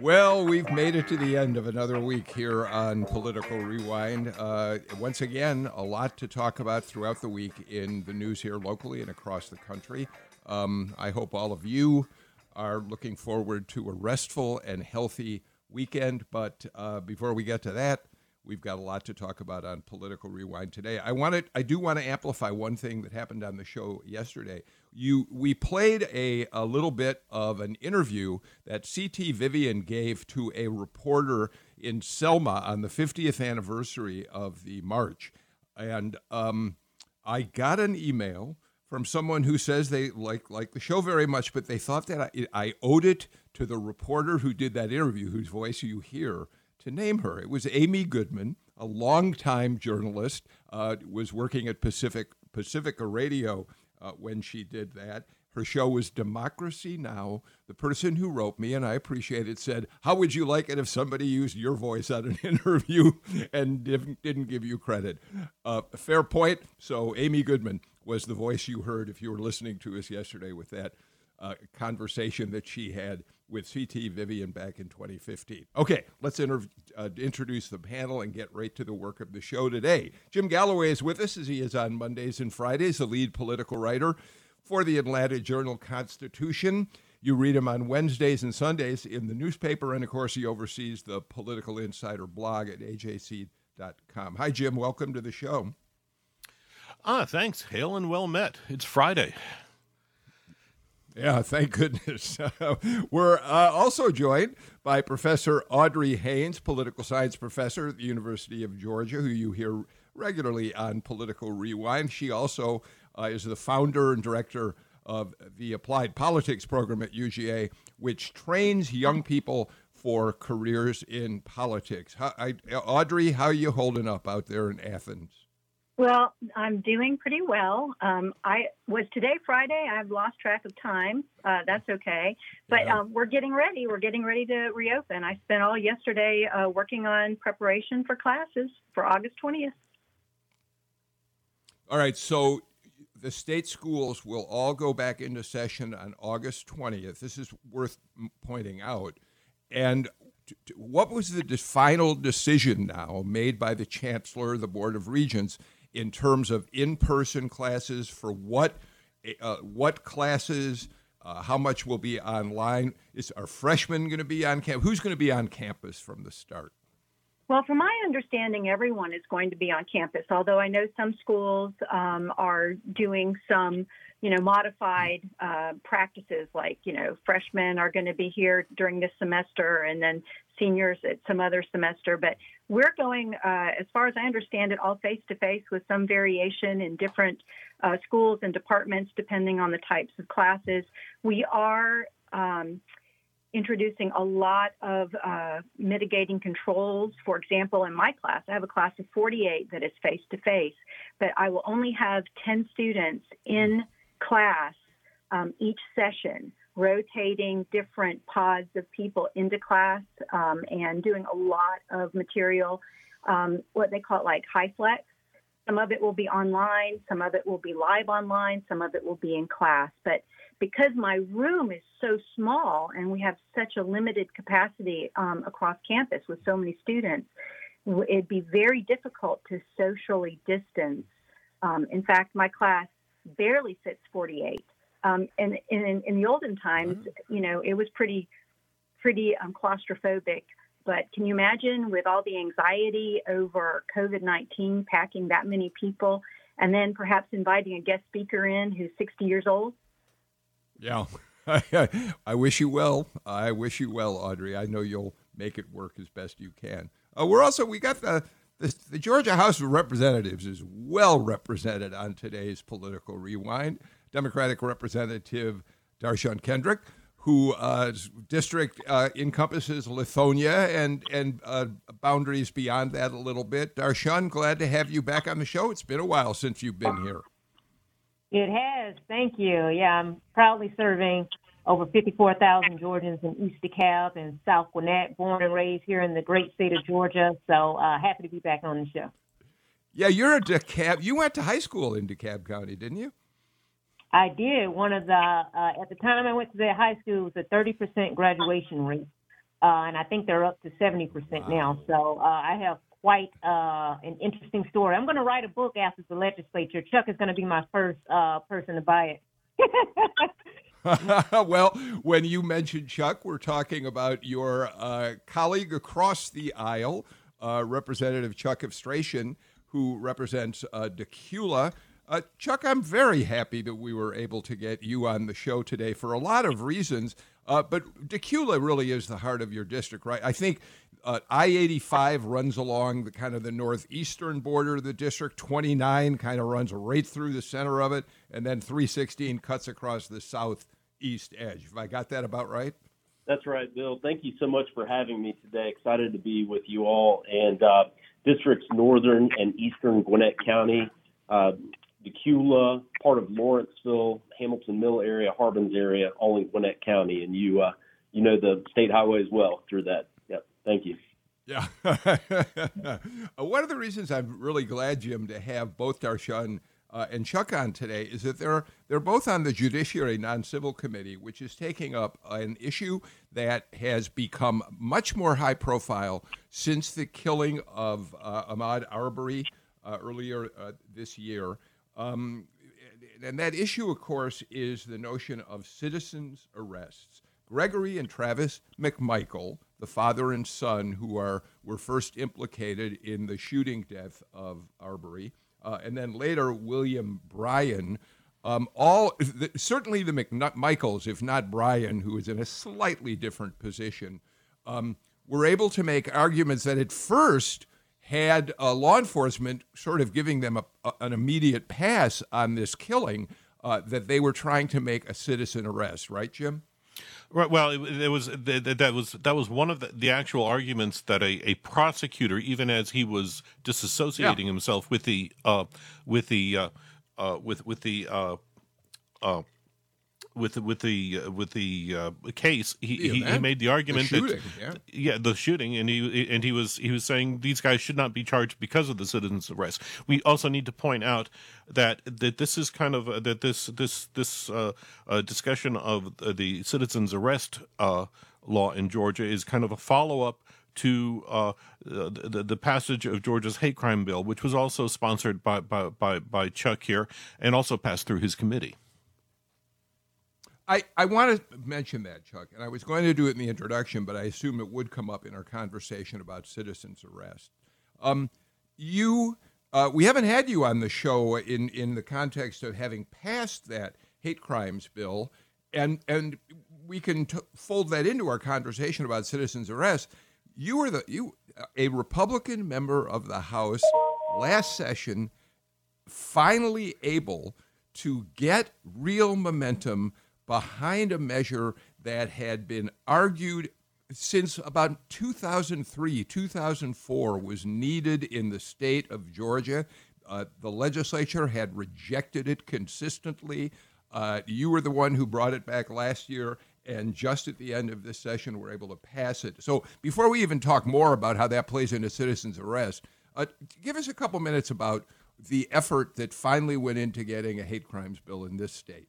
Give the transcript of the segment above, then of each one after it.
Well, we've made it to the end of another week here on Political Rewind. Uh, once again, a lot to talk about throughout the week in the news here locally and across the country. Um, I hope all of you are looking forward to a restful and healthy weekend. But uh, before we get to that, we've got a lot to talk about on Political Rewind today. I wanted, I do want to amplify one thing that happened on the show yesterday you we played a, a little bit of an interview that CT Vivian gave to a reporter in Selma on the 50th anniversary of the march. And um, I got an email from someone who says they like like the show very much, but they thought that I, I owed it to the reporter who did that interview, whose voice you hear, to name her. It was Amy Goodman, a longtime journalist, uh, was working at Pacific Pacifica Radio uh, when she did that. Her show was Democracy Now! The person who wrote me, and I appreciate it, said, How would you like it if somebody used your voice at an interview and didn't give you credit? Uh, fair point. So, Amy Goodman was the voice you heard if you were listening to us yesterday with that uh, conversation that she had with CT Vivian back in 2015. Okay, let's uh, introduce the panel and get right to the work of the show today. Jim Galloway is with us as he is on Mondays and Fridays, the lead political writer for the Atlanta Journal Constitution. You read him on Wednesdays and Sundays in the newspaper, and of course, he oversees the Political Insider blog at ajc.com. Hi, Jim. Welcome to the show. Ah, thanks. Hail and well met. It's Friday. Yeah, thank goodness. We're uh, also joined by Professor Audrey Haynes, political science professor at the University of Georgia, who you hear regularly on Political Rewind. She also uh, is the founder and director of the Applied Politics program at UGA, which trains young people for careers in politics. How, I, Audrey, how are you holding up out there in Athens? Well, I'm doing pretty well. Um, I was today Friday. I've lost track of time. Uh, that's okay, but yeah. um, we're getting ready. We're getting ready to reopen. I spent all yesterday uh, working on preparation for classes for August 20th. All right. So the state schools will all go back into session on August 20th. This is worth pointing out. And what was the final decision now made by the chancellor, the board of regents? In terms of in-person classes for what uh, what classes, uh, how much will be online? Is are freshmen going to be on campus? Who's going to be on campus from the start? Well, from my understanding, everyone is going to be on campus. Although I know some schools um, are doing some you know, modified uh, practices like, you know, freshmen are going to be here during this semester and then seniors at some other semester. But we're going, uh, as far as I understand it, all face to face with some variation in different uh, schools and departments depending on the types of classes. We are um, introducing a lot of uh, mitigating controls. For example, in my class, I have a class of 48 that is face to face, but I will only have 10 students in class um, each session, rotating different pods of people into class um, and doing a lot of material, um, what they call it like high flex. Some of it will be online, some of it will be live online, some of it will be in class. But because my room is so small and we have such a limited capacity um, across campus with so many students, it'd be very difficult to socially distance. Um, in fact, my class barely fits 48. Um, and, in, in the olden times, mm-hmm. you know, it was pretty, pretty um, claustrophobic. But can you imagine with all the anxiety over COVID 19 packing that many people and then perhaps inviting a guest speaker in who's 60 years old? Yeah. I wish you well. I wish you well, Audrey. I know you'll make it work as best you can. Uh, we're also, we got the the, the, Georgia House of Representatives is well represented on today's political rewind. Democratic Representative Dar'shun Kendrick, whose uh, district uh, encompasses Lithonia and and uh, boundaries beyond that a little bit. Dar'shun, glad to have you back on the show. It's been a while since you've been here. It has. Thank you. Yeah, I'm proudly serving over 54,000 Georgians in East DeKalb and South Gwinnett, born and raised here in the great state of Georgia. So uh, happy to be back on the show. Yeah, you're a DeKalb. You went to high school in DeKalb County, didn't you? I did. One of the uh, at the time I went to the high school it was a 30% graduation rate, uh, and I think they're up to 70% wow. now. So uh, I have quite uh, an interesting story. I'm going to write a book after the legislature. Chuck is going to be my first uh, person to buy it. well, when you mentioned Chuck, we're talking about your uh, colleague across the aisle, uh, Representative Chuck Efstration, who represents uh, Dacula. Uh, Chuck, I'm very happy that we were able to get you on the show today for a lot of reasons. Uh, but Dacula really is the heart of your district, right? I think uh, I-85 runs along the kind of the northeastern border of the district. 29 kind of runs right through the center of it, and then 316 cuts across the southeast edge. Have I got that about right? That's right, Bill. Thank you so much for having me today. Excited to be with you all. And uh, districts northern and eastern Gwinnett County, uh, Dacula, part of Lawrenceville, Hamilton Mill area, Harbins area, all in Gwinnett County. And you, uh, you know the state highway as well through that Yep. Thank you. Yeah. One of the reasons I'm really glad, Jim, to have both Dar'shun uh, and Chuck on today is that they're they're both on the Judiciary Non-Civil Committee, which is taking up an issue that has become much more high profile since the killing of uh, Ahmaud Arbery uh, earlier uh, this year. Um, and that issue, of course, is the notion of citizens' arrests. Gregory and Travis McMichael the father and son who are were first implicated in the shooting death of Arbery, uh, and then later William Bryan. Um, all the, certainly the McMichaels, if not Bryan, who is in a slightly different position, um, were able to make arguments that at first had uh, law enforcement sort of giving them a, a, an immediate pass on this killing, uh, that they were trying to make a citizen arrest, right, Jim? Right. Well, it, it was that, that was that was one of the, the actual arguments that a, a prosecutor, even as he was disassociating yeah. himself with the uh, with the uh, uh, with with the uh, uh, with with the uh, with the uh, case, he, the he, he made the argument the shooting, that yeah. yeah. the shooting, and he and he was he was saying these guys should not be charged because of the citizen's arrest. We also need to point out that that this is kind of uh, that this this this uh, uh, discussion of the citizen's arrest uh, law in Georgia is kind of a follow up to uh, the, the, passage of Georgia's hate crime bill, which was also sponsored by, by, by, by Chuck here and also passed through his committee. I, I want to mention that, Chuck, and I was going to do it in the introduction, but I assume it would come up in our conversation about citizens' arrest. Um, you, uh, we haven't had you on the show in, in the context of having passed that hate crimes bill, and and we can t- fold that into our conversation about citizens' arrest. You were the you a Republican member of the House last session, finally able to get real momentum behind a measure that had been argued since about 2003, 2004 was needed in the state of Georgia. Uh, the legislature had rejected it consistently. Uh, you were the one who brought it back last year, and just at the end of this session, we're able to pass it. So, before we even talk more about how that plays into citizens' arrest, uh, give us a couple minutes about the effort that finally went into getting a hate crimes bill in this state.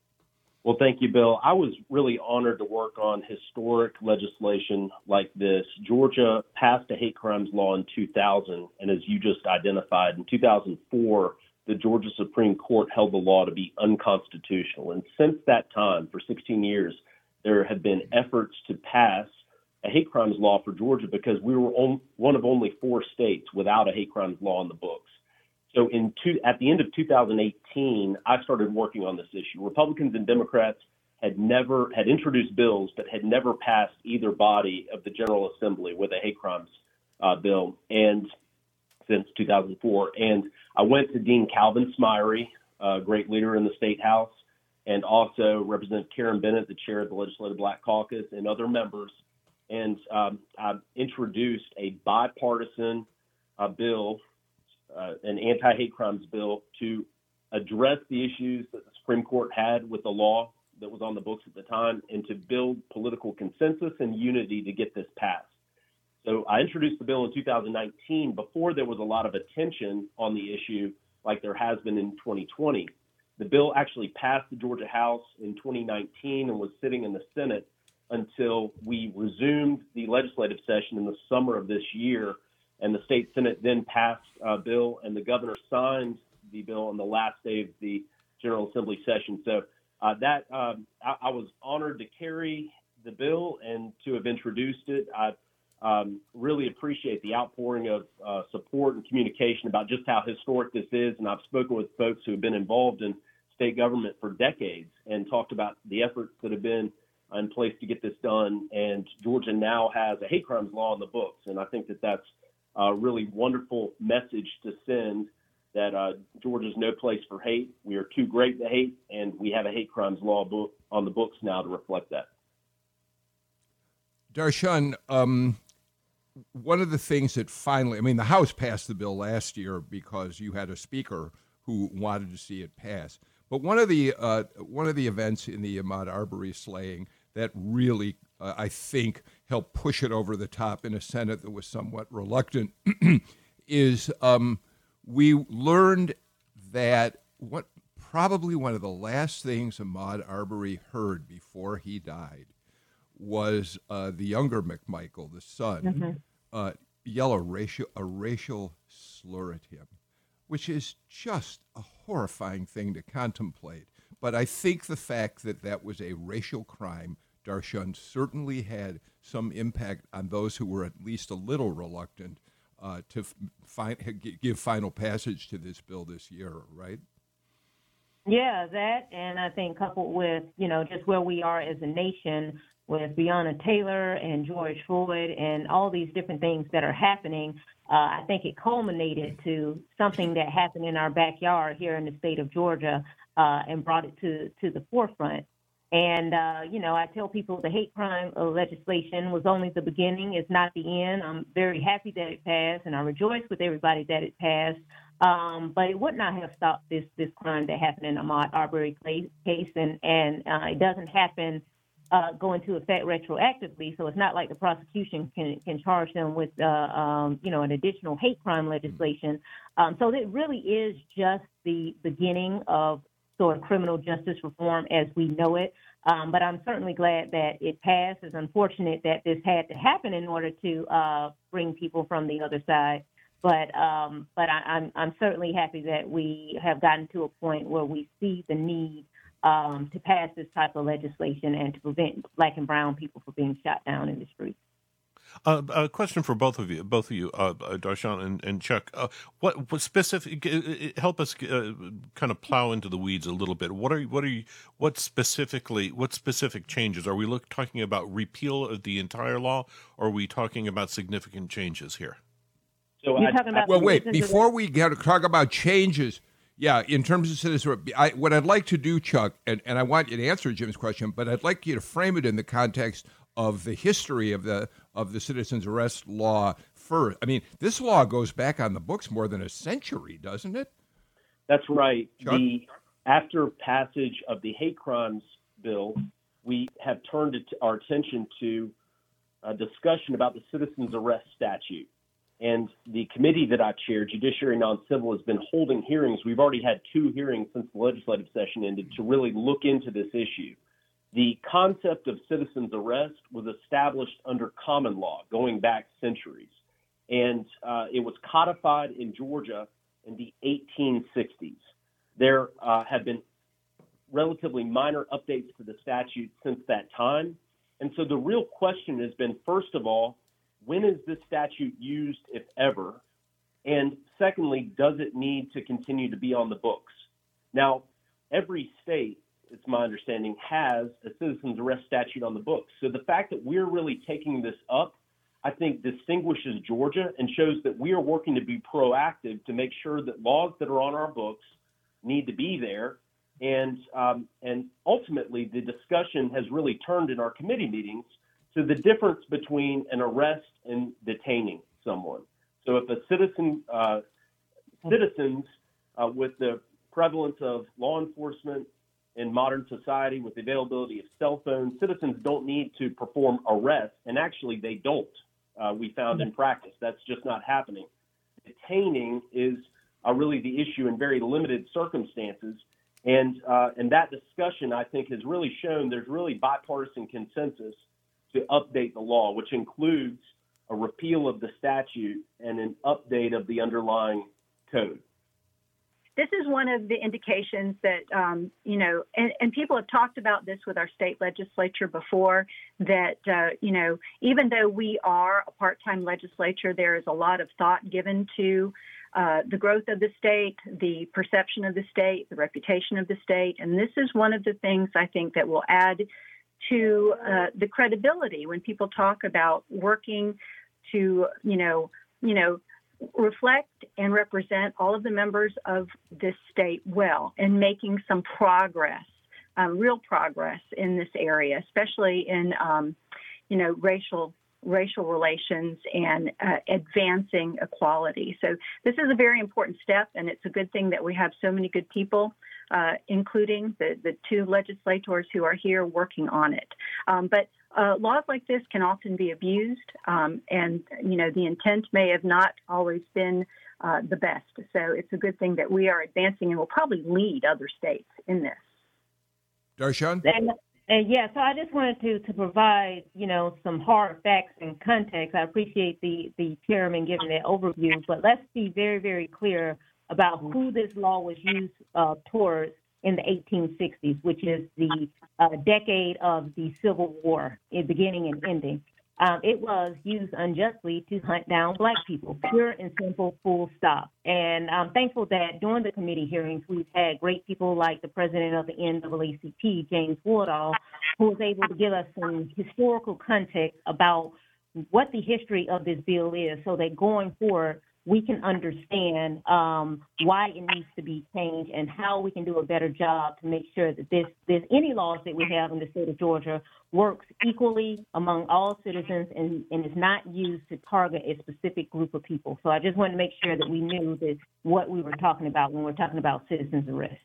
Well, thank you, Bill. I was really honored to work on historic legislation like this. Georgia passed a hate crimes law in 2000, and as you just identified, in 2004, the Georgia Supreme Court held the law to be unconstitutional. And since that time, for 16 years, there have been efforts to pass a hate crimes law for Georgia because we were on, one of only four states without a hate crimes law in the books. So in two, at the end of 2018, I started working on this issue. Republicans and Democrats had never had introduced bills, but had never passed either body of the General Assembly with a hate crimes uh, bill, and since 2004. And I went to Dean Calvin Smyre, a great leader in the state house, and also Representative Karen Bennett, the chair of the Legislative Black Caucus, and other members. And um, I introduced a bipartisan uh, bill uh, an anti-hate crimes bill to address the issues that the Supreme Court had with the law that was on the books at the time and to build political consensus and unity to get this passed. So I introduced the bill in 2019 before there was a lot of attention on the issue like there has been in 2020. The bill actually passed the Georgia House in 2019 and was sitting in the Senate until we resumed the legislative session in the summer of this year. And the state Senate then passed a bill, and the governor signed the bill on the last day of the General Assembly session. So uh, that um, I, I, was honored to carry the bill and to have introduced it. I um, really appreciate the outpouring of uh, support and communication about just how historic this is. And I've spoken with folks who have been involved in state government for decades and talked about the efforts that have been in place to get this done. And Georgia now has a hate crimes law in the books. And I think that that's a really wonderful message to send that uh, Georgia's no place for hate. We are too great to hate, and we have a hate crimes law book on the books now to reflect that. Dar'shun, um, one of the things that finally, I mean, the House passed the bill last year because you had a speaker who wanted to see it pass. But one of the uh, one of the events in the Ahmaud Arbery slaying that really, uh, I think, helped push it over the top in a Senate that was somewhat reluctant is um, we learned that what probably one of the last things Ahmaud Arbery heard before he died was uh, the younger McMichael, the son, mm-hmm. uh, yell a racial a racial slur at him, which is just a horrifying thing to contemplate. But I think the fact that that was a racial crime, Dar'shun, certainly had some impact on those who were at least a little reluctant uh, to fi- give final passage to this bill this year, right? Yeah, that, and I think coupled with you know just where we are as a nation with Breonna Taylor and George Floyd and all these different things that are happening, uh, I think it culminated to something that happened in our backyard here in the state of Georgia uh, and brought it to to the forefront. And, uh, you know, I tell people the hate crime legislation was only the beginning, it's not the end. I'm very happy that it passed, and I rejoice with everybody that it passed. Um, but it would not have stopped this this crime that happened in Ahmaud Arbery case, and and uh, it doesn't happen uh, go into effect retroactively. So it's not like the prosecution can can charge them with uh, um, you know an additional hate crime legislation. Um, so it really is just the beginning of sort of criminal justice reform as we know it. Um, but I'm certainly glad that it passed. It's unfortunate that this had to happen in order to uh, bring people from the other side. But um, but I, I'm I'm certainly happy that we have gotten to a point where we see the need um, to pass this type of legislation and to prevent black and brown people from being shot down in the streets. Uh, a question for both of you, both of you, uh, uh Dar'shun and, and Chuck. Uh, what, what specific? Help us uh, kind of plow into the weeds a little bit. What are what are you? What specifically? What specific changes are we look, talking about? Repeal of the entire law, or are we talking about significant changes here? So You're I, talking about well, wait. Before we get to talk about changes, yeah, in terms of citizen, I, what I'd like to do, Chuck, and, and I want you to answer Jim's question, but I'd like you to frame it in the context of the history of the of the citizens arrest law first. I mean, this law goes back on the books more than a century, doesn't it? That's right. The after passage of the hate crimes bill, we have turned our attention to a discussion about the citizens arrest statute. And the committee that I chair, Judiciary Non-Civil, has been holding hearings. We've already had two hearings since the legislative session ended to really look into this issue. The concept of citizen's arrest was established under common law going back centuries, and uh, it was codified in Georgia in the 1860s. There uh, have been relatively minor updates to the statute since that time. And so the real question has been first of all, when is this statute used, if ever? And secondly, does it need to continue to be on the books? Now, every state it's my understanding, has a citizen's arrest statute on the books. So the fact that we're really taking this up, I think, distinguishes Georgia and shows that we are working to be proactive to make sure that laws that are on our books need to be there. And um, and ultimately, the discussion has really turned in our committee meetings to the difference between an arrest and detaining someone. So if a citizen uh, citizens uh, with the prevalence of law enforcement in modern society with the availability of cell phones, citizens don't need to perform arrests, and actually they don't. Uh, we found in practice that's just not happening. Detaining is uh, really the issue in very limited circumstances, and uh, and that discussion I think has really shown there's really bipartisan consensus to update the law, which includes a repeal of the statute and an update of the underlying code this is one of the indications that, um, you know, and, and, people have talked about this with our state legislature before that, uh, you know, even though we are a part time legislature, there is a lot of thought given to uh, the growth of the state, the perception of the state, the reputation of the state. And this is one of the things I think that will add to uh, the credibility when people talk about working to, you know, you know, reflect and represent all of the members of this state well and making some progress, um, real progress in this area, especially in, um, you know, racial racial relations and uh, advancing equality. So this is a very important step, and it's a good thing that we have so many good people, uh, including the, the two legislators who are here working on it. Um, but uh, laws like this can often be abused, um, and you know the intent may have not always been uh, the best. So it's a good thing that we are advancing and will probably lead other states in this. Dar'shun? And, and yeah, so I just wanted to to provide you know some hard facts and context. I appreciate the the chairman giving that overview, but let's be very very clear about who this law was used uh, towards in the 1860s, which is the uh, decade of the Civil War, beginning and ending. Um, it was used unjustly to hunt down black people, pure and simple, full stop. And I'm thankful that during the committee hearings, we've had great people like the president of the NAACP, James Woodall, who was able to give us some historical context about what the history of this bill is so that going forward, we can understand um, why it needs to be changed and how we can do a better job to make sure that this, this any laws that we have in the state of Georgia works equally among all citizens and, and is not used to target a specific group of people. So I just wanted to make sure that we knew that what we were talking about when we're talking about citizens arrest.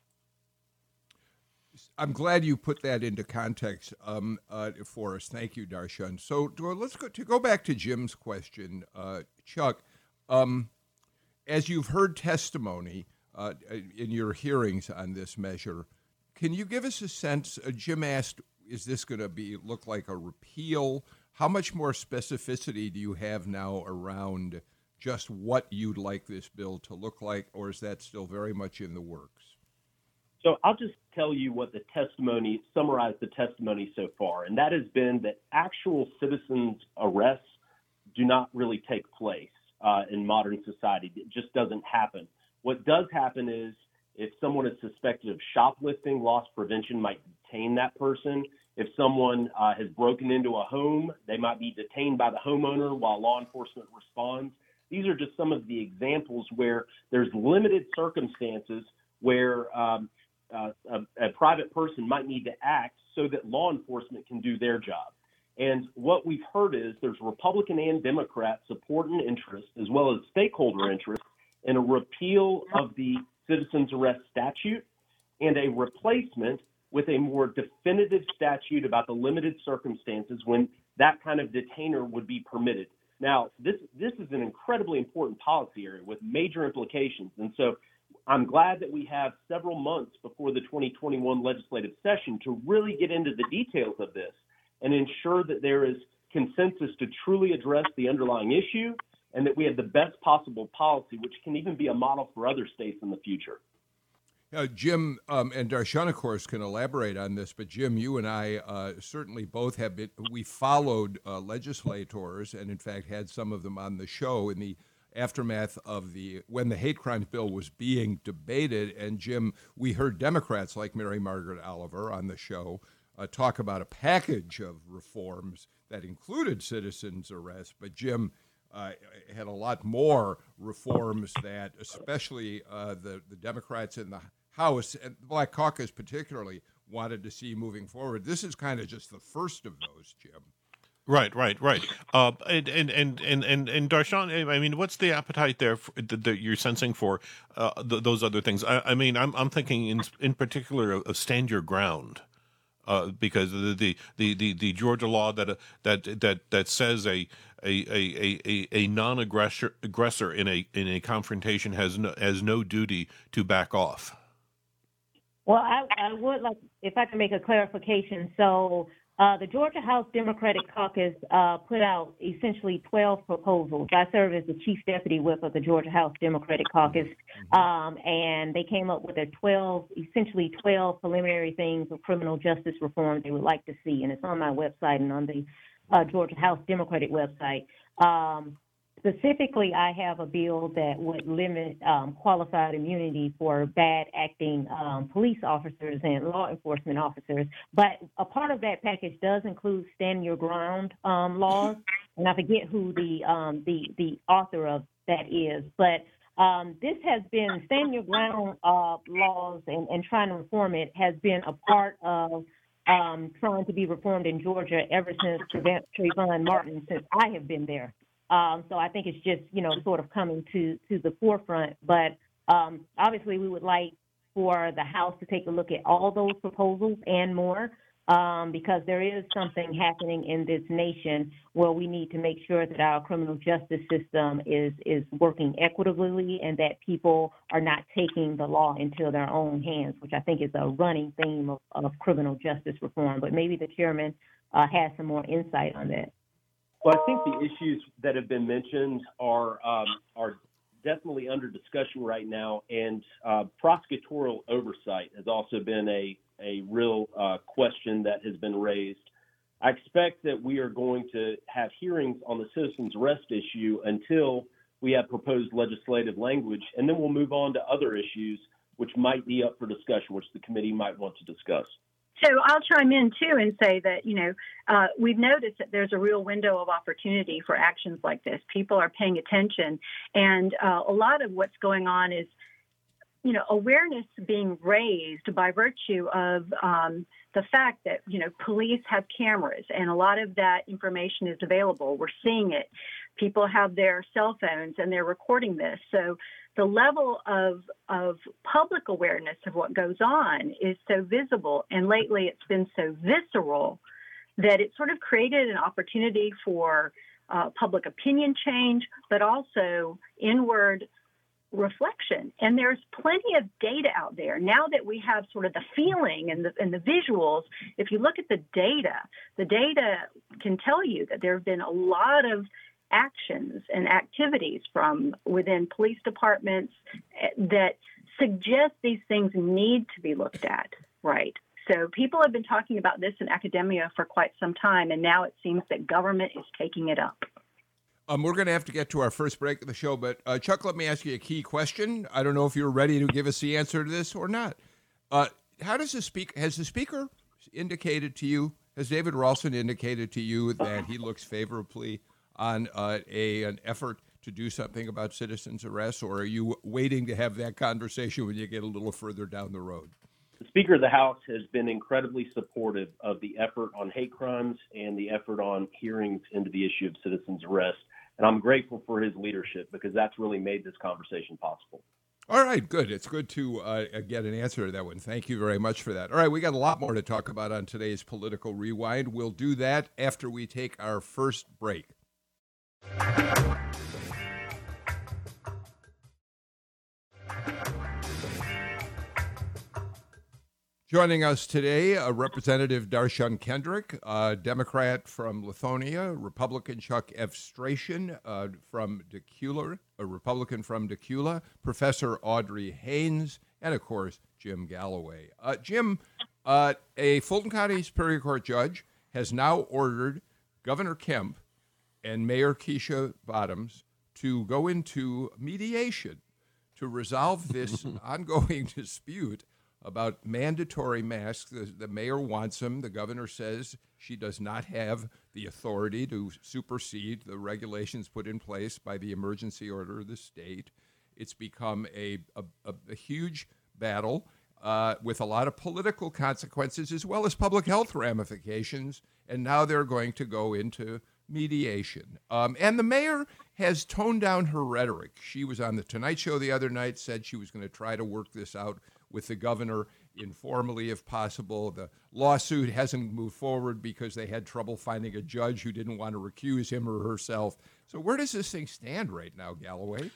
I'm glad you put that into context um, uh, for us. Thank you, Dar'shun. So let's go to go back to Jim's question, uh, Chuck. Um, as you've heard testimony uh, in your hearings on this measure, can you give us a sense? Uh, Jim asked, "Is this going to be look like a repeal?" How much more specificity do you have now around just what you'd like this bill to look like, or is that still very much in the works? So I'll just tell you what the testimony summarize the testimony so far, and that has been that actual citizens' arrests do not really take place uh, in modern society. It just doesn't happen. What does happen is if someone is suspected of shoplifting, loss prevention might detain that person. If someone uh, has broken into a home, they might be detained by the homeowner while law enforcement responds. These are just some of the examples where there's limited circumstances where um, uh, a, a private person might need to act so that law enforcement can do their job. And what we've heard is there's Republican and Democrat support and interest, as well as stakeholder interest, in a repeal of the citizens arrest statute and a replacement with a more definitive statute about the limited circumstances when that kind of detainer would be permitted. Now, this this is an incredibly important policy area with major implications, and so I'm glad that we have several months before the 2021 legislative session to really get into the details of this and ensure that there is consensus to truly address the underlying issue and that we have the best possible policy, which can even be a model for other states in the future. Uh, Jim um, and Dar'shun, of course, can elaborate on this, but Jim, you and I uh, certainly both have been, we followed uh, legislators and, in fact, had some of them on the show in the aftermath of the when the hate crimes bill was being debated. And Jim, we heard Democrats like Mary Margaret Oliver on the show uh, talk about a package of reforms that included citizens' arrest, but Jim uh, had a lot more reforms that, especially uh, the, the Democrats in the House and the Black Caucus particularly, wanted to see moving forward. This is kind of just the first of those, Jim. Right, right, right. Uh, and, and and and and Dar'shun, I mean, what's the appetite there for, that you're sensing for uh, th- those other things? I, I, mean, I'm I'm thinking in in particular of stand your ground. Uh, because the, the, the, the, Georgia law that uh, that that that says a a, a, a, a non-aggressor aggressor in a in a confrontation has no, has no duty to back off. Well, I, I would like if I can make a clarification. So uh, the Georgia House Democratic Caucus uh, put out essentially 12 proposals. I serve as the chief deputy whip of the Georgia House Democratic Caucus, um, and they came up with a 12, essentially 12 preliminary things of criminal justice reform they would like to see, and it's on my website and on the uh, Georgia House Democratic website. Um, Specifically, I have a bill that would limit um, qualified immunity for bad acting um, police officers and law enforcement officers. But a part of that package does include stand your ground um, laws, and I forget who the um, the the author of that is, but. Um, this has been stand your ground uh, laws and, and trying to reform it has been a part of um, trying to be reformed in Georgia ever since Trayvon Martin, since I have been there. Um, so I think it's just you know sort of coming to to the forefront. But um, obviously, we would like for the House to take a look at all those proposals and more. Um, because there is something happening in this nation where we need to make sure that our criminal justice system is is working equitably and that people are not taking the law into their own hands, which I think is a running theme of, of criminal justice reform. But maybe the chairman uh, has some more insight on that. Well, I think the issues that have been mentioned are um, are definitely under discussion right now, and uh, prosecutorial oversight has also been a a real uh, question that has been raised. I expect that we are going to have hearings on the citizens arrest issue until we have proposed legislative language, and then we'll move on to other issues which might be up for discussion, which the committee might want to discuss. So I'll chime in too and say that, you know, uh, we've noticed that there's a real window of opportunity for actions like this. People are paying attention. And uh, a lot of what's going on is, you know, awareness being raised by virtue of um, the fact that, you know, police have cameras and a lot of that information is available. We're seeing it. People have their cell phones and they're recording this. So the level of of public awareness of what goes on is so visible, and lately it's been so visceral that it sort of created an opportunity for uh, public opinion change, but also inward reflection. And there's plenty of data out there now that we have sort of the feeling and the and the visuals. If you look at the data, the data can tell you that there have been a lot of actions and activities from within police departments eh, that suggest these things need to be looked at, right? So people have been talking about this in academia for quite some time, and now it seems that government is taking it up. Um, we're going to have to get to our first break of the show, but uh, Chuck, let me ask you a key question. I don't know if you're ready to give us the answer to this or not. Uh, how does the speaker has the speaker indicated to you? Has David Ralston indicated to you that he looks favorably on uh, a an effort to do something about citizens' arrests, or are you waiting to have that conversation when you get a little further down the road? The Speaker of the House has been incredibly supportive of the effort on hate crimes and the effort on hearings into the issue of citizens' arrest. And I'm grateful for his leadership because that's really made this conversation possible. All right, good. It's good to uh, get an answer to that one. Thank you very much for that. All right, we got a lot more to talk about on today's Political Rewind. We'll do that after we take our first break. Joining us today, a Representative Dar'shun Kendrick, a Democrat from Lithonia, Republican Chuck Efstration uh, from Dacula, a Republican from Dacula, Professor Audrey Haynes, and of course, Jim Galloway. Uh, Jim, uh, a Fulton County Superior Court judge has now ordered Governor Kemp and Mayor Keisha Bottoms to go into mediation to resolve this ongoing dispute about mandatory masks. The, the, mayor wants them. The governor says she does not have the authority to supersede the regulations put in place by the emergency order of the state. It's become a, a, a huge battle. uh, with a lot of political consequences as well as public health ramifications. And now they're going to go into mediation. Um, and the mayor has toned down her rhetoric. She was on the Tonight Show the other night, said she was going to try to work this out with the governor informally if possible. The lawsuit hasn't moved forward because they had trouble finding a judge who didn't want to recuse him or herself. So where does this thing stand right now, Galloway?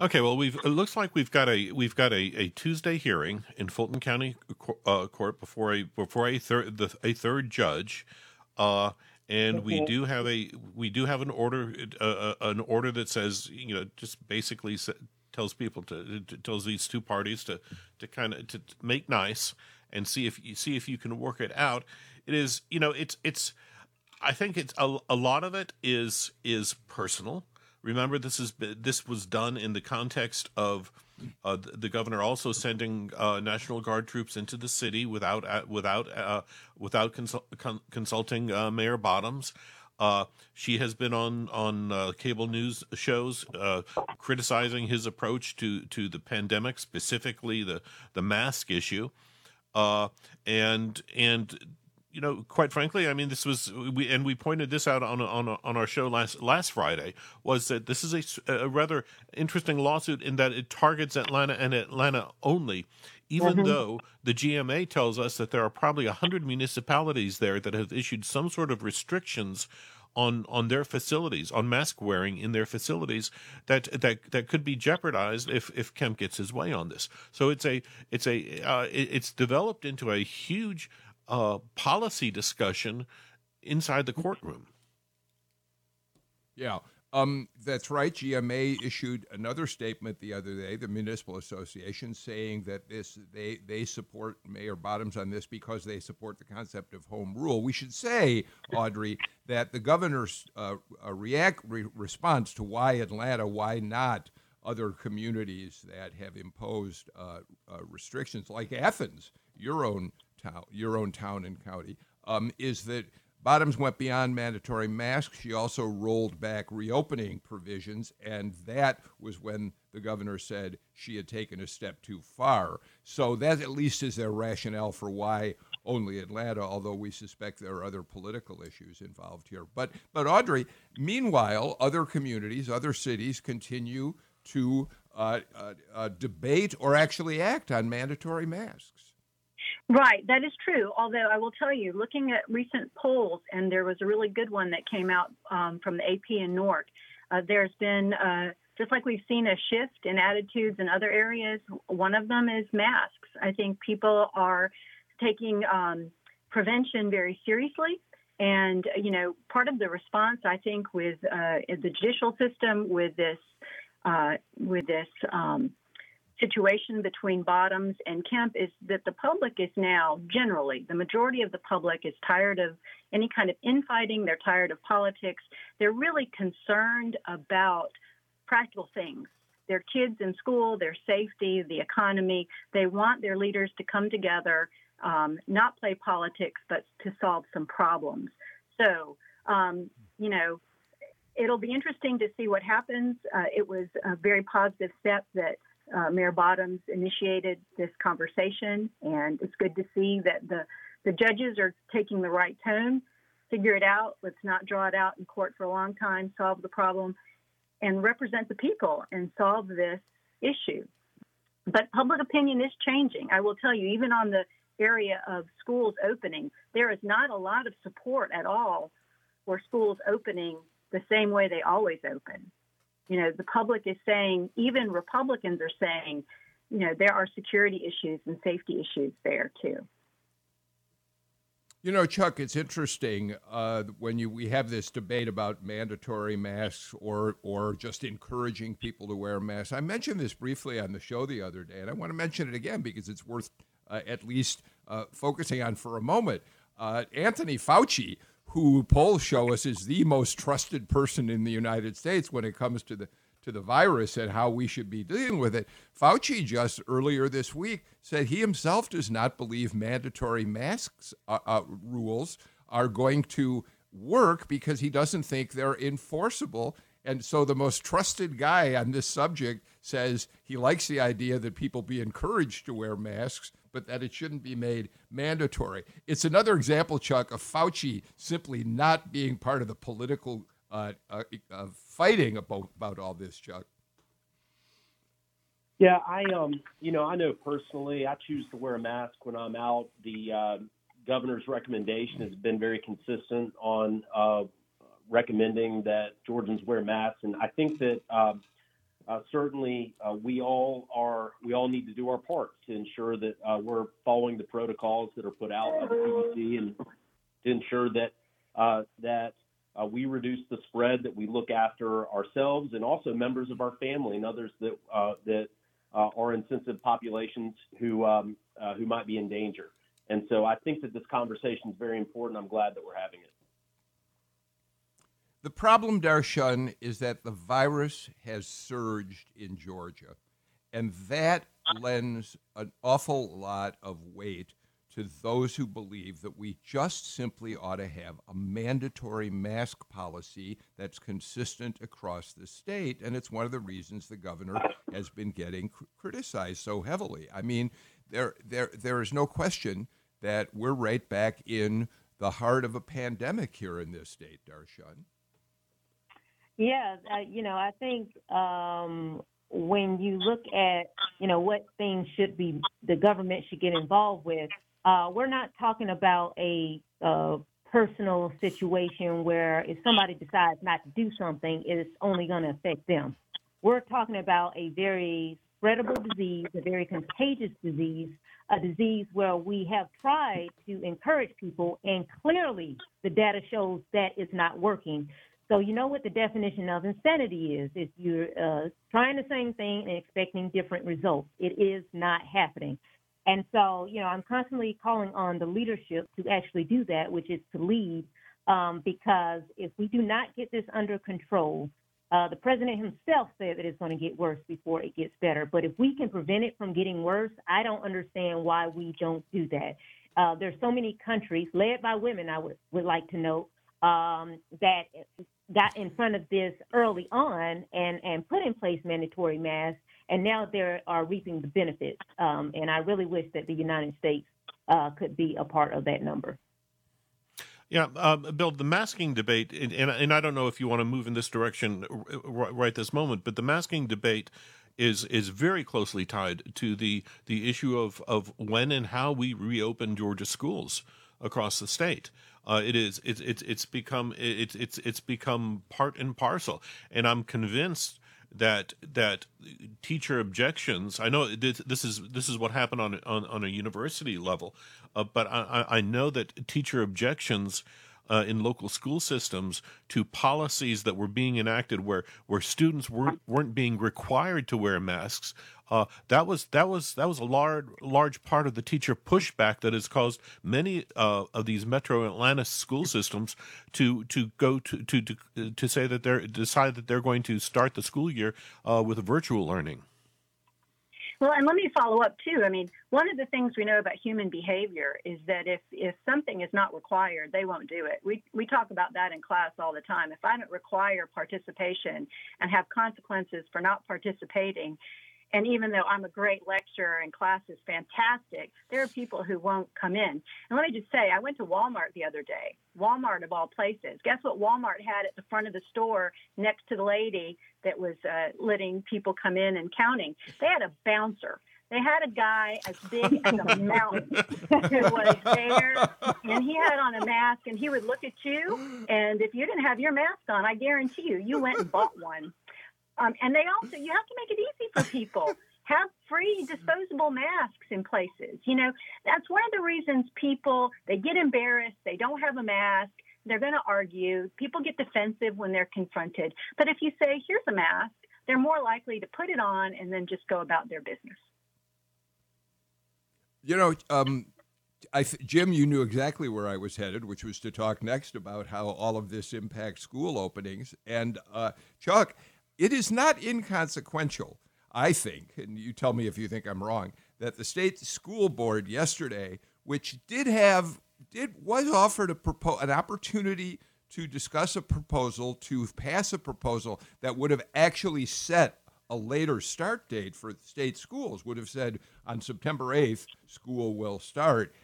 Okay, well, we've it looks like we've got a we've got a, a Tuesday hearing in Fulton County uh, Court before a before a third the, a third judge, uh, and okay. we do have a we do have an order uh, uh an order that says you know just basically tells people to, to tells these two parties to to kind of to make nice and see if you see if you can work it out. It is you know it's it's I think it's a, a lot of it is is personal. Remember, this is this was done in the context of uh, the governor also sending uh, National Guard troops into the city without uh, without uh, without consul- con- consulting uh, Mayor Bottoms. Uh, she has been on on cable news shows criticizing his approach to to the pandemic, specifically the the mask issue, and and you know, quite frankly, I mean, this was we and we pointed this out on on on our show last last Friday was that this is a, a rather interesting lawsuit in that it targets Atlanta and Atlanta only, even mm-hmm. though the GMA tells us that there are probably 100 municipalities there that have issued some sort of restrictions on on their facilities, on mask wearing in their facilities that that that could be jeopardized if if Kemp gets his way on this. So it's a it's a uh, it's developed into a huge uh, policy discussion inside the courtroom. Yeah. Um, that's right. GMA issued another statement the other day, the municipal association, saying that this they they support Mayor Bottoms on this because they support the concept of home rule. We should say, Audrey, that the governor's uh, react re- response to why Atlanta, why not other communities that have imposed uh, uh, restrictions like Athens, your own town, your own town and county, um, is that Bottoms went beyond mandatory masks. She also rolled back reopening provisions, and that was when the governor said she had taken a step too far. So that at least is their rationale for why only Atlanta, although we suspect there are other political issues involved here. But but Audrey, meanwhile, other communities, other cities continue to uh, uh, uh, debate or actually act on mandatory masks. Right, that is true. Although I will tell you, looking at recent polls, and there was a really good one that came out um, from the AP and NORC, uh, there's been, uh, just like we've seen a shift in attitudes in other areas, one of them is masks. I think people are taking um, prevention very seriously. And, you know, part of the response, I think, with uh, the judicial system, with this, uh, with this, um, situation between Bottoms and Kemp is that the public is now generally, the majority of the public is tired of any kind of infighting. They're tired of politics. They're really concerned about practical things their kids in school, their safety, the economy. They want their leaders to come together, um, not play politics, but to solve some problems. So, um, you know, it'll be interesting to see what happens. Uh, it was a very positive step that uh, Mayor Bottoms initiated this conversation, and it's good to see that the, the judges are taking the right tone. Figure it out. Let's not draw it out in court for a long time, solve the problem, and represent the people and solve this issue. But public opinion is changing. I will tell you, even on the area of schools opening, there is not a lot of support at all for schools opening the same way they always open. You know, the public is saying, even Republicans are saying, you know, there are security issues and safety issues there too. You know, Chuck, it's interesting uh, when you we have this debate about mandatory masks or or just encouraging people to wear masks. I mentioned this briefly on the show the other day, and I want to mention it again because it's worth uh, at least uh, focusing on for a moment. Uh, Anthony Fauci who polls show us is the most trusted person in the United States when it comes to the to the virus and how we should be dealing with it. Fauci just earlier this week said he himself does not believe mandatory masks uh, uh, rules are going to work because he doesn't think they're enforceable. And so the most trusted guy on this subject says he likes the idea that people be encouraged to wear masks, but that it shouldn't be made mandatory. It's another example, Chuck, of Fauci simply not being part of the political uh, uh, uh, fighting about, about all this, Chuck. Yeah, I um, you know, I know personally, I choose to wear a mask when I'm out. The uh, governor's recommendation has been very consistent on uh, recommending that Georgians wear masks, and I think that um, uh, certainly uh, we all are we all need to do our part to ensure that uh, we're following the protocols that are put out by the CDC and to ensure that uh, that uh, we reduce the spread, that we look after ourselves and also members of our family and others that uh, that are in sensitive populations who um, who might be in danger. And so I think that this conversation is very important. I'm glad that we're having it. The problem, Dar'shun, is that the virus has surged in Georgia, and that lends an awful lot of weight to those who believe that we just simply ought to have a mandatory mask policy that's consistent across the state. And it's one of the reasons the governor has been getting cr- criticized so heavily. I mean, there, there, there is no question that we're right back in the heart of a pandemic here in this state, Dar'shun. Yeah, uh, you know, I think um, when you look at, you know, what things should be the government should get involved with, uh, we're not talking about a personal situation where if somebody decides not to do something, it's only going to affect them. We're talking about a very spreadable disease, a very contagious disease, a disease where we have tried to encourage people, and clearly the data shows that it's not working. So you know what the definition of insanity is: is you're uh, trying the same thing and expecting different results. It is not happening. And so, you know, I'm constantly calling on the leadership to actually do that, which is to lead, um, because if we do not get this under control, uh, the president himself said that it's going to get worse before it gets better. But if we can prevent it from getting worse, I don't understand why we don't do that. Uh, there's so many countries, led by women, I would, would like to know, um, that got in front of this early on and, and put in place mandatory masks, and now they are reaping the benefits. Um, and I really wish that the United States uh, could be a part of that number. Yeah, uh, Bill, the masking debate, and, and, and I don't know if you want to move in this direction right this moment, but the masking debate is is very closely tied to the the issue of of when and how we reopen Georgia schools across the state. Uh, it is it's it's it's become it's it's it's become part and parcel, and I'm convinced that that teacher objections. I know this, this is this is what happened on on, on a university level, uh, but I, I know that teacher objections uh, in local school systems to policies that were being enacted where where students weren't weren't being required to wear masks. Uh, that was that was that was a large large part of the teacher pushback that has caused many uh, of these Metro Atlanta school systems to to go to to to, to say that they're decide that they're going to start the school year uh, with virtual learning. Well, and let me follow up too. I mean, one of the things we know about human behavior is that if if something is not required, they won't do it. We we talk about that in class all the time. If I don't require participation and have consequences for not participating, and even though I'm a great lecturer and class is fantastic, there are people who won't come in. And let me just say, I went to Walmart the other day, Walmart of all places. Guess what Walmart had at the front of the store next to the lady that was uh, letting people come in and counting? They had a bouncer. They had a guy as big as a mountain who was there, and he had on a mask, and he would look at you. And if you didn't have your mask on, I guarantee you, you went and bought one. Um, and they also, you have to make it easy for people. have free disposable masks in places. You know, that's one of the reasons people they get embarrassed, they don't have a mask, they're going to argue. People get defensive when they're confronted. But if you say, "Here's a mask," they're more likely to put it on and then just go about their business. You know, um, I th- Jim, you knew exactly where I was headed, which was to talk next about how all of this impacts school openings. And uh, Chuck, it is not inconsequential, I think, and you tell me if you think I'm wrong, that the state school board yesterday, which did have did was offered a propo- an opportunity to discuss a proposal to pass a proposal that would have actually set a later start date for state schools, would have said on September 8th, school will start.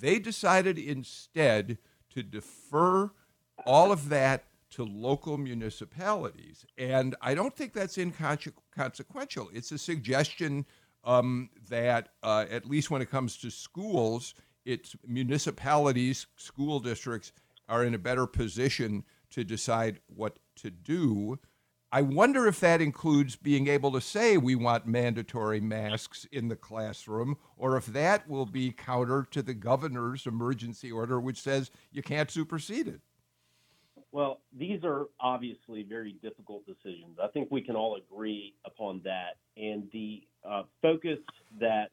They decided instead to defer all of that to local municipalities. And I don't think that's inconsequential. It's a suggestion um, that, uh, at least when it comes to schools, it's municipalities, school districts are in a better position to decide what to do. I wonder if that includes being able to say we want mandatory masks in the classroom, or if that will be counter to the governor's emergency order, which says you can't supersede it. Well, these are obviously very difficult decisions. I think we can all agree upon that. And the uh, focus that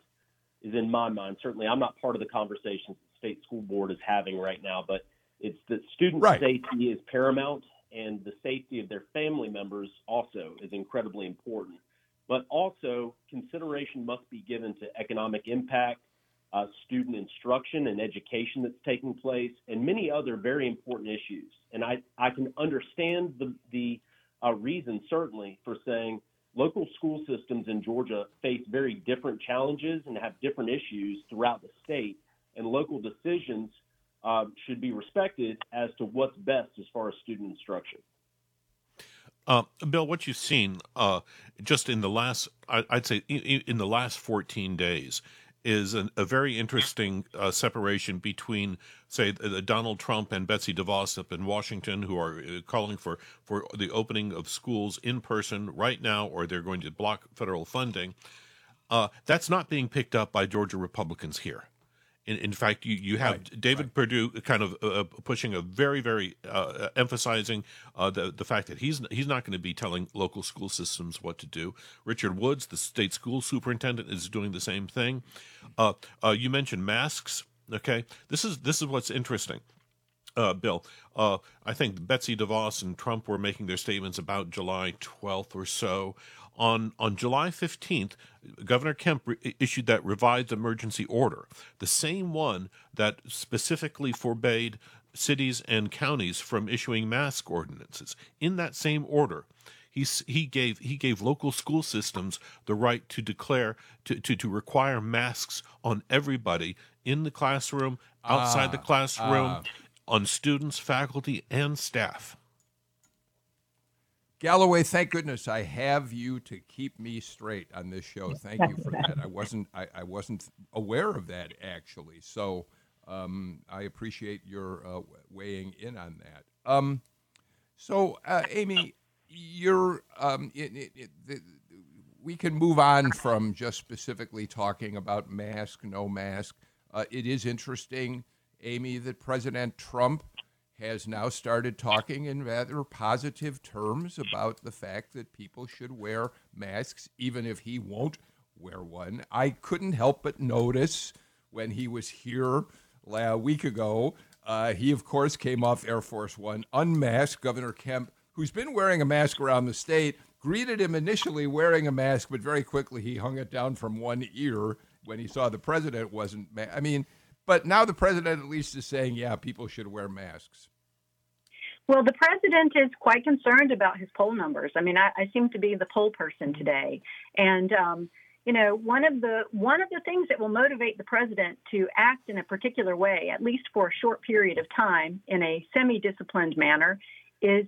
is in my mind, certainly I'm not part of the conversations the state school board is having right now, but it's that student right. safety is paramount and the safety of their family members also is incredibly important. But also, consideration must be given to economic impact, uh, student instruction and education that's taking place, and many other very important issues. And I, I can understand the, the uh, reason, certainly, for saying local school systems in Georgia face very different challenges and have different issues throughout the state, and local decisions uh, should be respected as to what's best as far as student instruction. Uh, Bill, what you've seen uh, just in the last, I'd say, in the last 14 days, is an, a very interesting uh, separation between, say, Donald Trump and Betsy DeVos up in Washington, who are uh, calling for, for the opening of schools in person right now, or they're going to block federal funding. Uh, that's not being picked up by Georgia Republicans here. In, in fact, you, you have right, David right. Perdue kind of uh, pushing a very, very uh, emphasizing uh, the the fact that he's he's not going to be telling local school systems what to do. Richard Woods, the state school superintendent, is doing the same thing. Uh, uh, you mentioned masks. Okay, this is this is what's interesting. Uh, Bill, uh, I think Betsy DeVos and Trump were making their statements about July 12th or so. On, on July 15th, Governor Kemp re- issued that revised emergency order, the same one that specifically forbade cities and counties from issuing mask ordinances. In that same order, he, he gave he gave local school systems the right to declare to, to, to require masks on everybody in the classroom, outside the ah, classroom, ah. on students, faculty, and staff. Galloway, thank goodness I have you to keep me straight on this show. Thank you for that. I wasn't I, I wasn't aware of that actually, so um, I appreciate your uh, weighing in on that. Um, so, uh, Amy, you're um, it, it, it, the, we can move on from just specifically talking about mask, no mask. Uh, it is interesting, Amy, that President Trump has now started talking in rather positive terms about the fact that people should wear masks, even if he won't wear one. I couldn't help but notice when he was here a week ago, uh, he, of course, came off Air Force One, unmasked. Governor Kemp, who's been wearing a mask around the state, greeted him initially wearing a mask, but very quickly he hung it down from one ear when he saw the president wasn't. Ma- I mean, but now the president at least is saying, yeah, people should wear masks. Well, the president is quite concerned about his poll numbers. I mean, I, I seem to be the poll person today, and um, you know, one of the one of the things that will motivate the president to act in a particular way, at least for a short period of time, in a semi-disciplined manner, is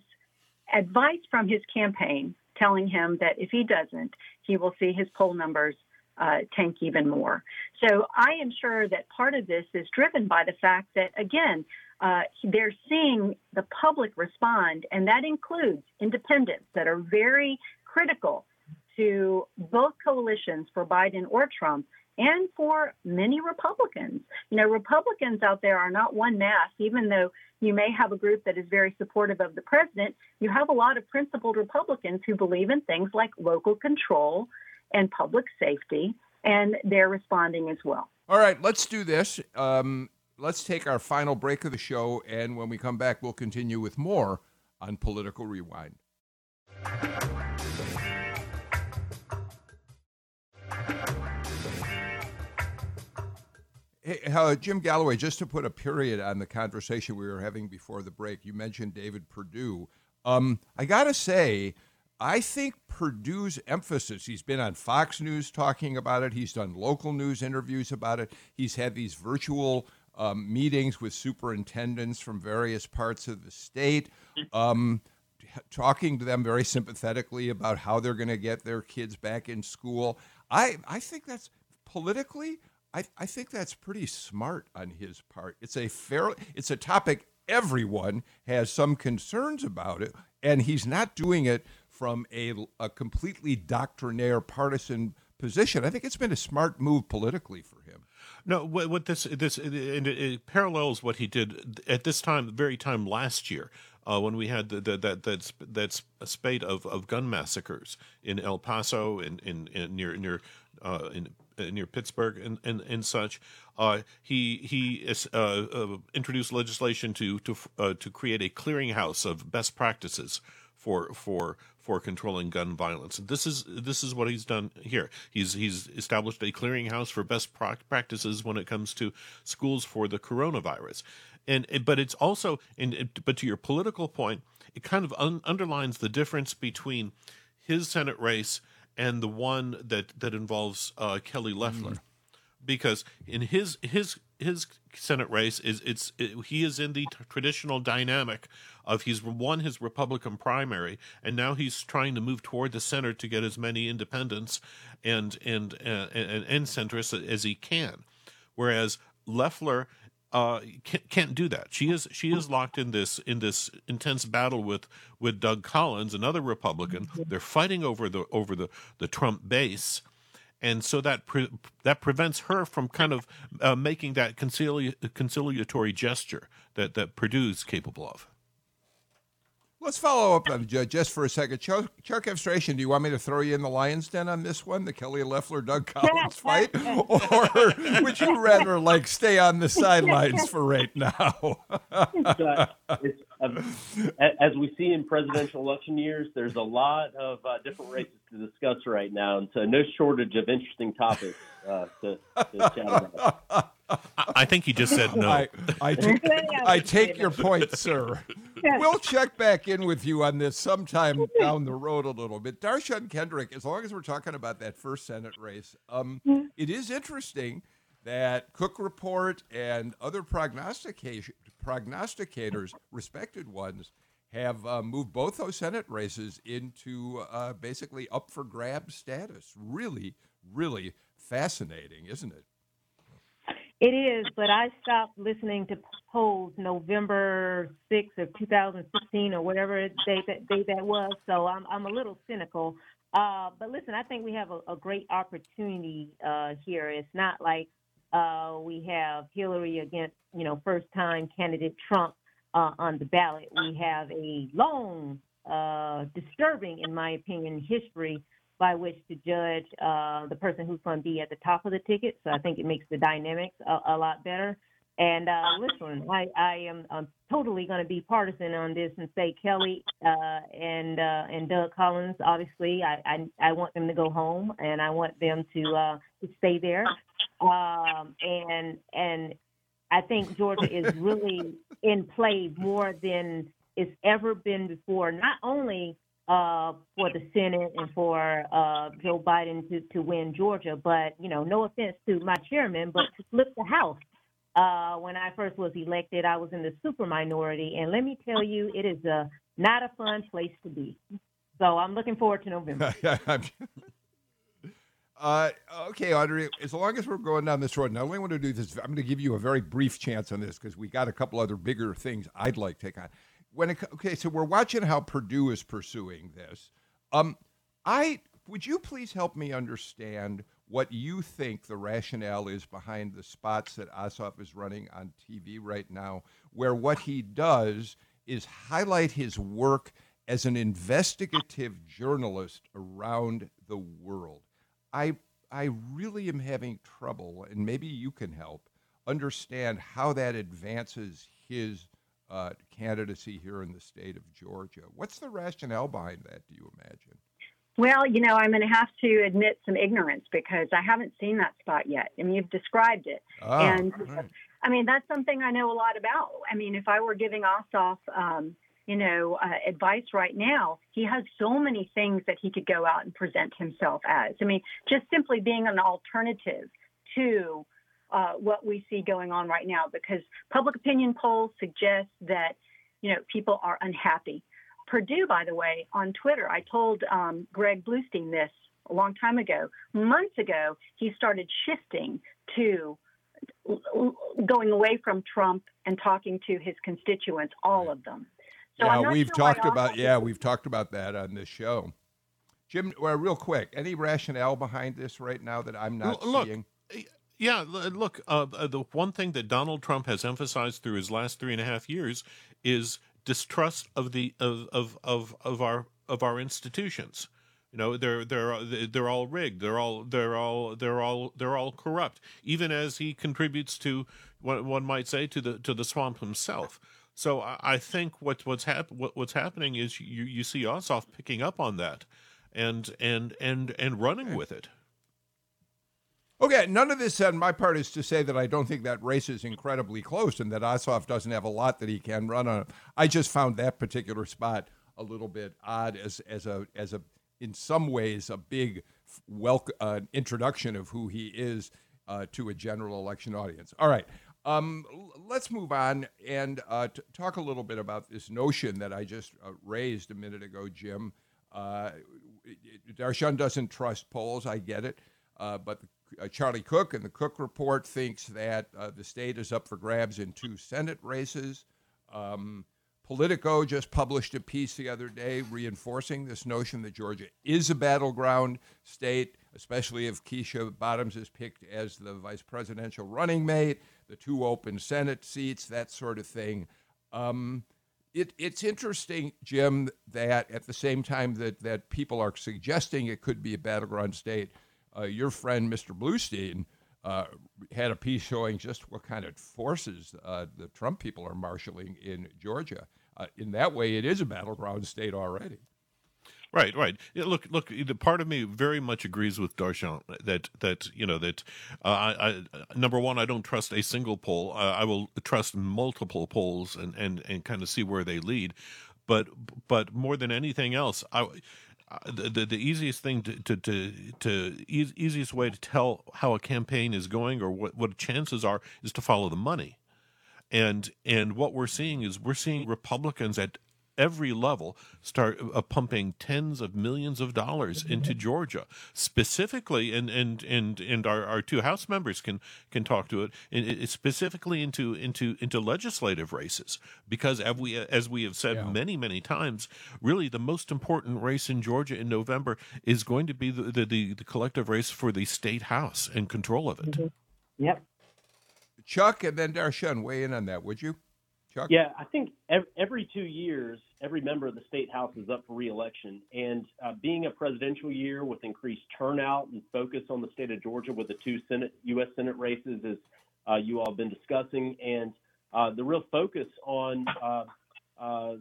advice from his campaign telling him that if he doesn't, he will see his poll numbers uh, tank even more. So I am sure that part of this is driven by the fact that, again, uh, they're seeing the public respond, and that includes independents that are very critical to both coalitions for Biden or Trump and for many Republicans. You know, Republicans out there are not one mass, even though you may have a group that is very supportive of the president. You have a lot of principled Republicans who believe in things like local control and public safety, and they're responding as well. All right, let's do this. Um, let's take our final break of the show, and when we come back, we'll continue with more on Political Rewind. Hey, uh, Jim Galloway, just to put a period on the conversation we were having before the break, you mentioned David Perdue. Um, I got to say, I think Perdue's emphasis, he's been on Fox News talking about it, he's done local news interviews about it, he's had these virtual um, meetings with superintendents from various parts of the state, um, talking to them very sympathetically about how they're going to get their kids back in school. I, I think that's politically, I, I think that's pretty smart on his part. It's a fair, it's a topic everyone has some concerns about it, and he's not doing it from a, a completely doctrinaire partisan position. I think it's been a smart move politically for him. No, what, what this this it, it, it, parallels what he did at this time, the very time last year, uh, when we had the, the, that that's that's a spate of, of gun massacres in El Paso and in, in, in, near near uh, in, uh, near Pittsburgh and and, and such. Uh, he he uh, uh, introduced legislation to to to create a clearinghouse of best practices for for for controlling gun violence. This is this is what he's done here. He's he's established a clearinghouse for best practices when it comes to schools for the coronavirus, and but it's also and but to your political point, it kind of un- underlines the difference between his Senate race and the one that that involves uh, Kelly Loeffler. Mm because in his his his Senate race is it's it, he is in the t- traditional dynamic of he's won his Republican primary and now he's trying to move toward the center to get as many independents and and uh, and, and centrists as he can, whereas Loeffler uh, can't, can't do that. She is she is locked in this in this intense battle with with Doug Collins, another Republican. They're fighting over the over the the Trump base and so that pre- that prevents her from kind of uh, making that concili- conciliatory gesture that that Perdue's capable of. Let's follow up on just for a second. Chuck, Chuck Efstration, do you want me to throw you in the lion's den on this one, the Kelly Loeffler Doug Collins fight, or would you rather like stay on the sidelines for right now? it's, uh, it's, um, as we see in presidential election years, there's a lot of uh, different races to discuss right now, and so no shortage of interesting topics uh, to, to chat about. I think he just said no. I, I, take, I take your point, sir. We'll check back in with you on this sometime down the road a little bit. Dar'shun Kendrick, as long as we're talking about that first Senate race, um, it is interesting that Cook Report and other prognosticators, respected ones, have uh, moved both those Senate races into uh, basically up for grab status. Really, really fascinating, isn't it? It is, but I stopped listening to polls November 6th of 2016 or whatever date that, date that was, so I'm, I'm a little cynical. Uh, but listen, I think we have a, a great opportunity uh, here. It's not like uh, we have Hillary against, you know, first-time candidate Trump uh, on the ballot. We have a long, uh, disturbing, in my opinion, history by which to judge uh, the person who's going to be at the top of the ticket. So I think it makes the dynamics a, a lot better. And uh, listen, I, I am I'm totally going to be partisan on this and say Kelly uh, and uh, and Doug Collins. Obviously, I, I I want them to go home, and I want them to uh, to stay there. Um, and and I think Georgia is really in play more than it's ever been before. Not only uh, for the Senate and for uh, Joe Biden to, to win Georgia. But, you know, no offense to my chairman, but to flip the House. Uh, when I first was elected, I was in the super minority. And let me tell you, it is a, not a fun place to be. So I'm looking forward to November. Uh, okay, Audrey, as long as we're going down this road, not only want to do this, I'm going to give you a very brief chance on this because we got a couple other bigger things I'd like to take on when it okay, so we're watching how Perdue is pursuing this. Um, I would you please help me understand what you think the rationale is behind the spots that Ossoff is running on TV right now, where what he does is highlight his work as an investigative journalist around the world. I I really am having trouble, and maybe you can help understand how that advances his uh, candidacy here in the state of Georgia. What's the rationale behind that, do you imagine? Well, you know, I'm going to have to admit some ignorance because I haven't seen that spot yet. I mean, you've described it. Oh, and right. I mean, that's something I know a lot about. I mean, if I were giving Ossoff, um, you know, uh, advice right now, he has so many things that he could go out and present himself as. I mean, just simply being an alternative to uh, what we see going on right now, because public opinion polls suggest that, you know, people are unhappy. Perdue, by the way, on Twitter, I told um, Greg Bluestein this a long time ago. Months ago, he started shifting to going away from Trump and talking to his constituents, all of them. So yeah, we've sure talked about yeah, we've talked about that on this show. Jim, well, real quick, any rationale behind this right now that I'm not look, seeing? Yeah, look, uh, uh, the one thing that Donald Trump has emphasized through his last three and a half years is distrust of the of of of, of our of our institutions. You know, they're they're they're all rigged. They're all they're all they're all they're all corrupt. Even as he contributes to what one might say to the to the swamp himself. So I think what, what's hap- what, what's happening is you, you see Ossoff picking up on that, and and and and running with it. Okay, none of this on my part is to say that I don't think that race is incredibly close and that Ossoff doesn't have a lot that he can run on. I just found that particular spot a little bit odd as as a as a in some ways a big welcome uh, introduction of who he is uh, to a general election audience. All right. Um, let's move on and uh, t- talk a little bit about this notion that I just uh, raised a minute ago, Jim. Uh, Dar'shun doesn't trust polls. I get it. Uh, but uh, Charlie Cook and the Cook Report thinks that uh, the state is up for grabs in two Senate races. Um, Politico just published a piece the other day reinforcing this notion that Georgia is a battleground state, especially if Keisha Bottoms is picked as the vice presidential running mate the two open Senate seats, that sort of thing. Um, it, it's interesting, Jim, that at the same time that, that people are suggesting it could be a battleground state, uh, your friend Mr. Bluestein uh, had a piece showing just what kind of forces uh, the Trump people are marshaling in Georgia. Uh, in that way, it is a battleground state already. Right, right. Yeah, look, look. The part of me very much agrees with Dar'shun that that you know that uh, I, I, number one, I don't trust a single poll. I will trust multiple polls and and and kind of see where they lead. But but more than anything else, I. Uh, the, the, the easiest thing to to to, to e- easiest way to tell how a campaign is going or what what chances are is to follow the money. And and what we're seeing is we're seeing Republicans at every level start uh, pumping tens of millions of dollars into Georgia specifically and and and and our, our two house members can can talk to it, and specifically into into into legislative races because as we as we have said yeah. many many times really the most important race in Georgia in November is going to be the the, the, the collective race for the state house and control of it. Mm-hmm. Yep. Chuck and then Dar'shun, weigh in on that, would you? Yeah, I think every two years, every member of the state house is up for reelection. And uh, being a presidential year with increased turnout and focus on the state of Georgia with the two Senate, U.S. Senate races, as uh, you all have been discussing, and uh, the real focus on uh, uh,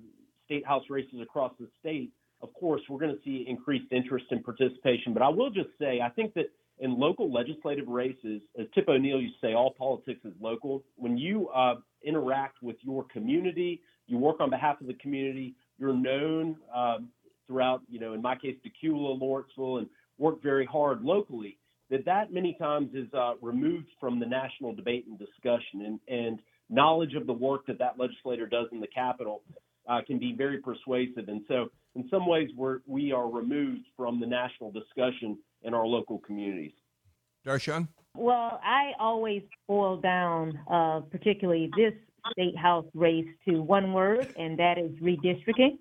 state house races across the state, of course, we're going to see increased interest and participation. But I will just say, I think that in local legislative races, as Tip O'Neill used to say, all politics is local. When you uh, interact with your community, you work on behalf of the community, you're known um, throughout, you know, in my case, Dacula, Lawrenceville, and work very hard locally, that that many times is uh, removed from the national debate and discussion. And, and knowledge of the work that that legislator does in the Capitol uh, can be very persuasive. And so, in some ways, we're, we are removed from the national discussion in our local communities. Dar'shun? Well, I always boil down, uh, particularly this state house race, to one word, and that is redistricting.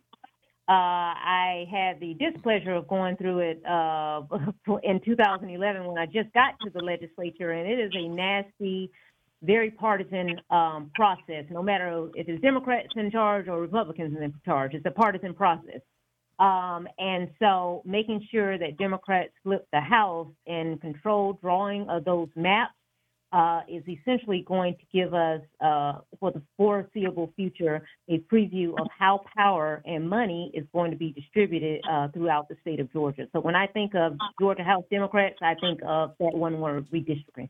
Uh, I had the displeasure of going through it uh, in 2011 when I just got to the legislature, and it is a nasty, very partisan um, process. No matter if it's Democrats in charge or Republicans in charge, it's a partisan process. Um, and so making sure that Democrats flip the House and control drawing of those maps uh, is essentially going to give us, uh, for the foreseeable future, a preview of how power and money is going to be distributed uh, throughout the state of Georgia. So when I think of Georgia House Democrats, I think of that one word, redistricting.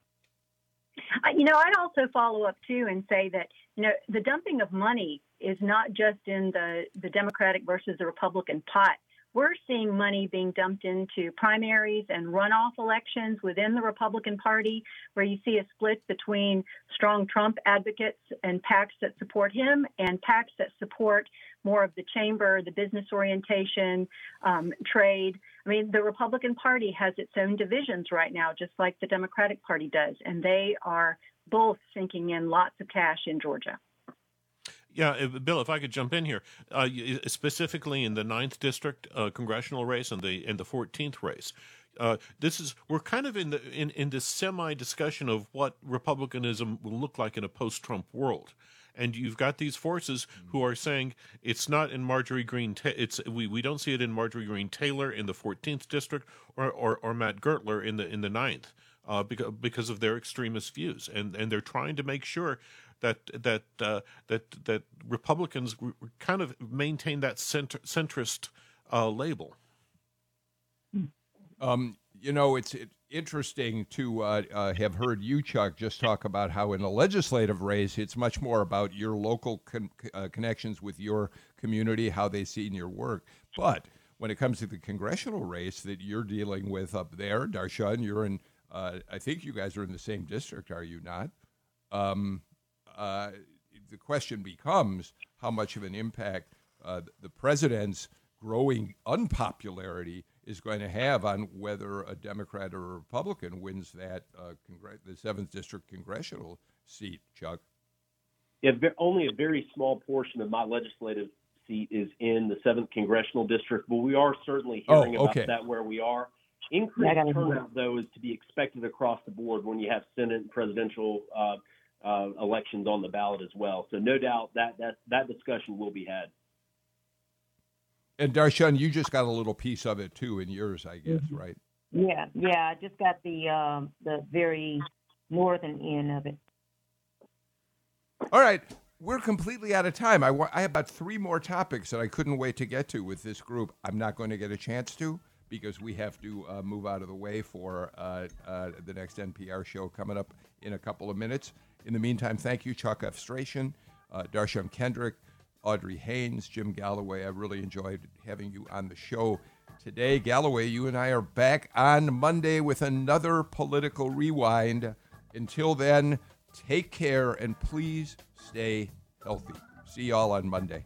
You know, I'd also follow up too and say that you know the dumping of money is not just in the, the Democratic versus the Republican pot. We're seeing money being dumped into primaries and runoff elections within the Republican Party, where you see a split between strong Trump advocates and PACs that support him and PACs that support more of the chamber, the business orientation, um, trade. I mean, the Republican Party has its own divisions right now, just like the Democratic Party does, and they are both sinking in lots of cash in Georgia. Yeah, Bill, if I could jump in here, uh, specifically in the ninth district uh, congressional race and the and the fourteenth race, uh, this is we're kind of in the in in this semi discussion of what republicanism will look like in a post Trump world. And you've got these forces who are saying it's not in Marjorie Greene. It's we, we don't see it in Marjorie Greene Taylor in the 14th district or, or, or Matt Gurtler in the in the ninth uh, because because of their extremist views, and and they're trying to make sure that that uh, that that Republicans kind of maintain that center, centrist uh, label. Um, you know, it's it, interesting to uh, uh, have heard you, Chuck, just talk about how in a legislative race, it's much more about your local con- uh, connections with your community, how they see in your work. But when it comes to the congressional race that you're dealing with up there, Dar'shun, you're in. Uh, I think you guys are in the same district, are you not? Um, uh, the question becomes how much of an impact uh, the president's growing unpopularity is going to have on whether a Democrat or a Republican wins that uh, congr- the seventh district congressional seat. Chuck. Yeah, only a very small portion of my legislative seat is in the seventh congressional district, but we are certainly oh, hearing oh, okay. about that where we are. Increased turnout, though, is to be expected across the board when you have Senate and presidential uh, uh, elections on the ballot as well. So no doubt that that that discussion will be had. And Dar'shun, you just got a little piece of it too in yours, I guess, mm-hmm. right? Yeah, yeah. I just got the um, the very northern end of it. All right, we're completely out of time. I, I have about three more topics that I couldn't wait to get to with this group. I'm not going to get a chance to because we have to uh, move out of the way for uh, uh, the next NPR show coming up in a couple of minutes. In the meantime, thank you, Chuck Efstration, uh, Dar'shun Kendrick, Audrey Haynes, Jim Galloway. I really enjoyed having you on the show today. Galloway, you and I are back on Monday with another political rewind. Until then, take care and please stay healthy. See y'all on Monday.